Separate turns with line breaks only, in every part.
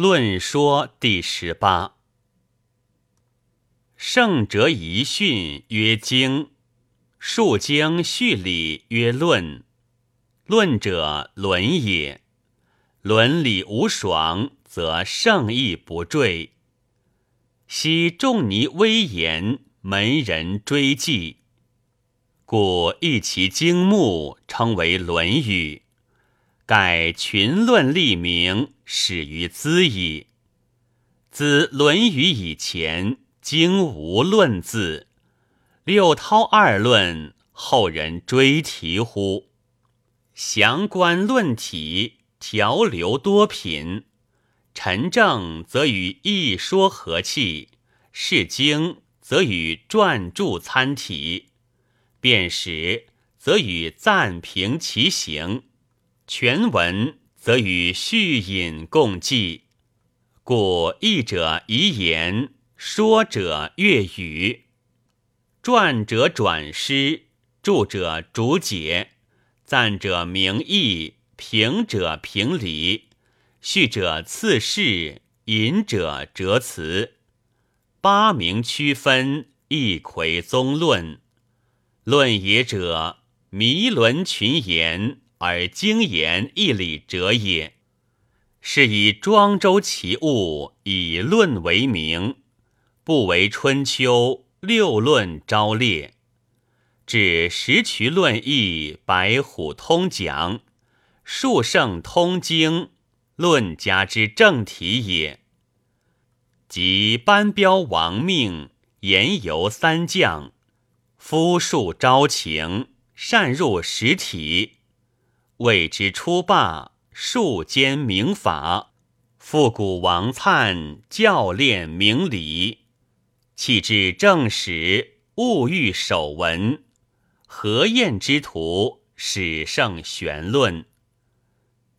论说第十八。圣者遗训曰经，述经序理曰论。论者伦也，伦理无爽，则圣意不坠。昔仲尼威严，门人追记，故一其经目称为《论语》。盖群论立名，始于兹矣。自《论语》以前，经无论字。六韬二论，后人追题乎？详观论体，条流多品。陈正则与一说和气，释经则与传注参体，辨识则与赞评其行。全文则与序引共记，故译者遗言，说者阅语，传者转诗，注者逐解，赞者明义，评者评理，序者次世，引者折辞。八名区分，一魁宗论。论也者，弥伦群言。而经言义理者也，是以庄周其物，以论为名，不为春秋六论昭列，至十渠论义，白虎通讲，数圣通经，论家之正体也。即班彪亡命，言游三将，夫数招情，善入实体。谓之出霸，数兼明法；复古王粲教练明理，弃至正史，物欲守文。何晏之徒，始胜玄论。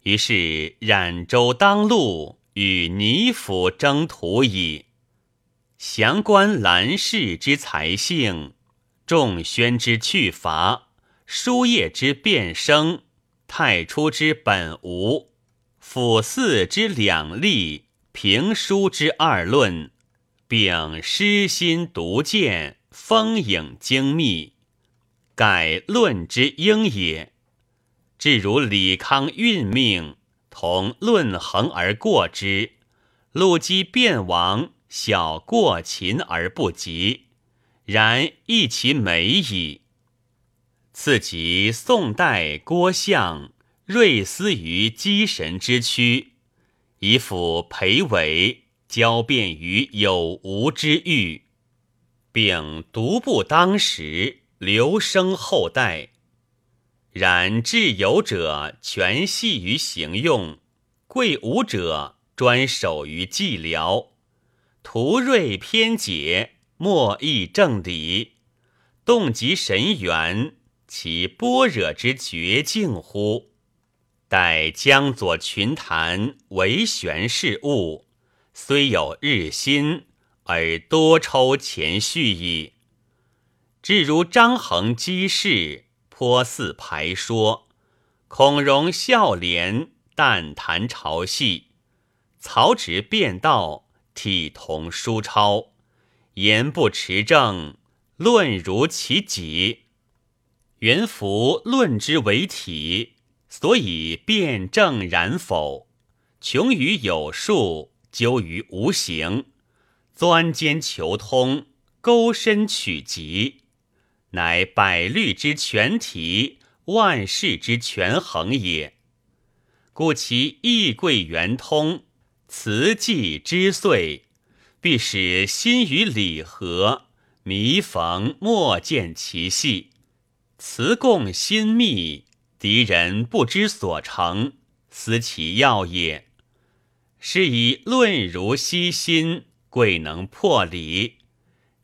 于是冉州当路，与倪府争途矣。详观兰氏之才性，仲宣之去伐，书业之变生。太初之本无，辅四之两立，评书之二论，秉诗心独见，风影精密，改论之应也。至如李康运命，同论衡而过之；陆机变王，小过秦而不及，然亦其美矣。次及宋代郭象锐思于机神之躯，以辅裴伟交辩于有无之欲，并独步当时，留生后代。然至有者全系于行用，贵无者专守于寂寥，图锐偏解，莫议正理，动极神元。其般若之绝境乎？待江左群谈为玄事物，虽有日新，而多抽前序矣。至如张衡机事，颇似排说；孔融孝廉，淡谈朝戏；曹植辩道，体同书抄，言不持正，论如其己。元符论之为体，所以辩证然否？穷于有数，究于无形，钻间求通，钩深取极，乃百虑之全体，万事之权衡也。故其意贵圆通，辞迹之遂，必使心与理合，弥缝莫见其细。辞共心密，敌人不知所成，思其要也。是以论如悉心，贵能破理；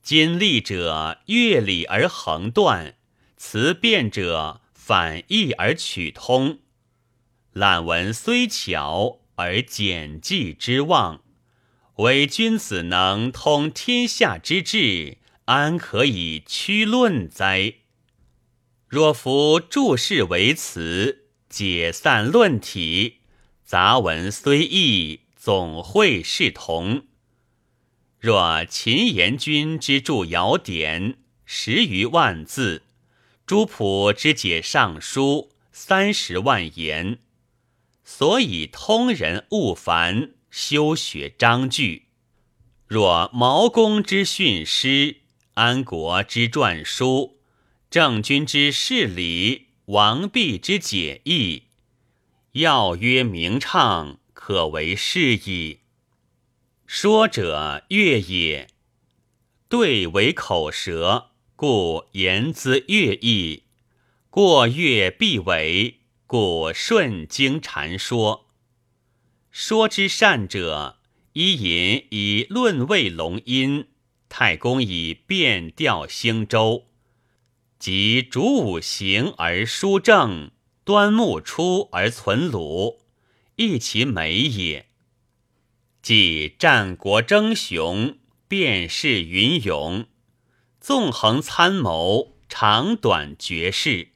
今立者越理而横断，辞辩者反义而取通。览文虽巧，而简记之望。唯君子能通天下之志，安可以屈论哉？若夫注释为词，解散论体，杂文虽异，总会视同。若秦延君之著尧典十余万字，朱朴之解尚书三十万言，所以通人勿烦，修学章句。若毛公之训诗，安国之传书，郑君之事理，王弼之解义，要曰明畅，可为是矣。说者乐也，对为口舌，故言资乐意；过乐必为，故顺经禅说。说之善者，伊尹以论魏龙音，太公以变调兴周，即主五行而书正，端木出而存鲁，亦其美也。即战国争雄，辩士云勇，纵横参谋，长短绝世，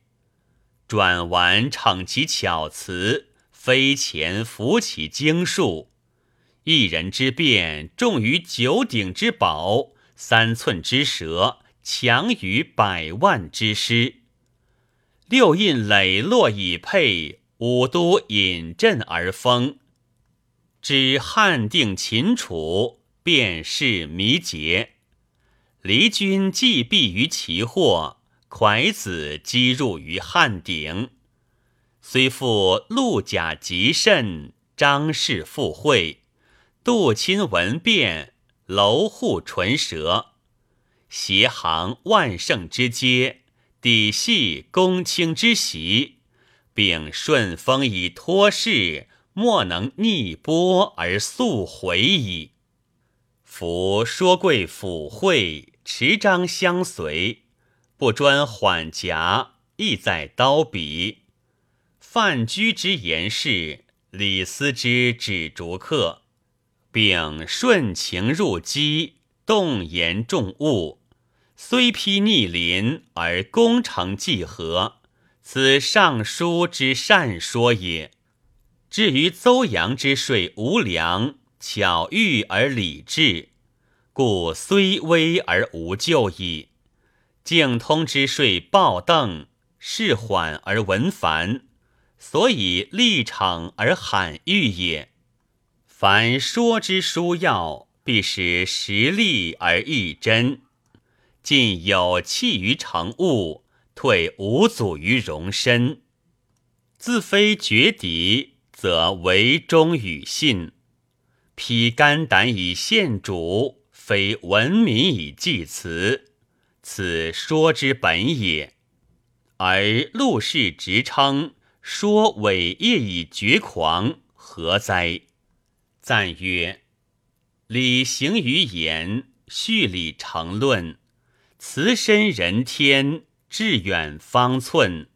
转玩逞其巧辞，飞前伏其经术。一人之辩，重于九鼎之宝；三寸之舌，强于百万之师。六印磊落以配，五都引阵而封。知汉定秦楚，便是迷结。离君既避于其祸，蒯子击入于汉鼎。虽复陆贾极甚，张氏附会，杜亲闻变，楼户唇舌，斜行万圣之阶，底系公卿之席，并顺风以托事。莫能逆波而速回矣。夫说贵府会，持章相随，不专缓夹，意在刀笔。范雎之言事，李斯之指逐客，并顺情入机，动言重物，虽披逆鳞而攻城计和，此尚书之善说也。至于邹阳之说无良，巧遇而理智，故虽危而无救矣。敬通之说暴邓，事缓而文繁，所以立场而罕遇也。凡说之书要，必使实力而易真，进有弃于成物，退无阻于容身，自非绝敌。则为忠与信，披肝胆以献主，非文民以祭辞，此说之本也。而陆氏直称说伟业以绝狂，何哉？赞曰：礼行于言，序礼成论，慈深人天，志远方寸，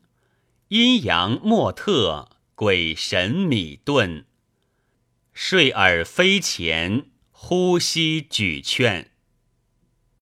阴阳莫特。鬼神米顿，睡耳飞前，呼吸举劝。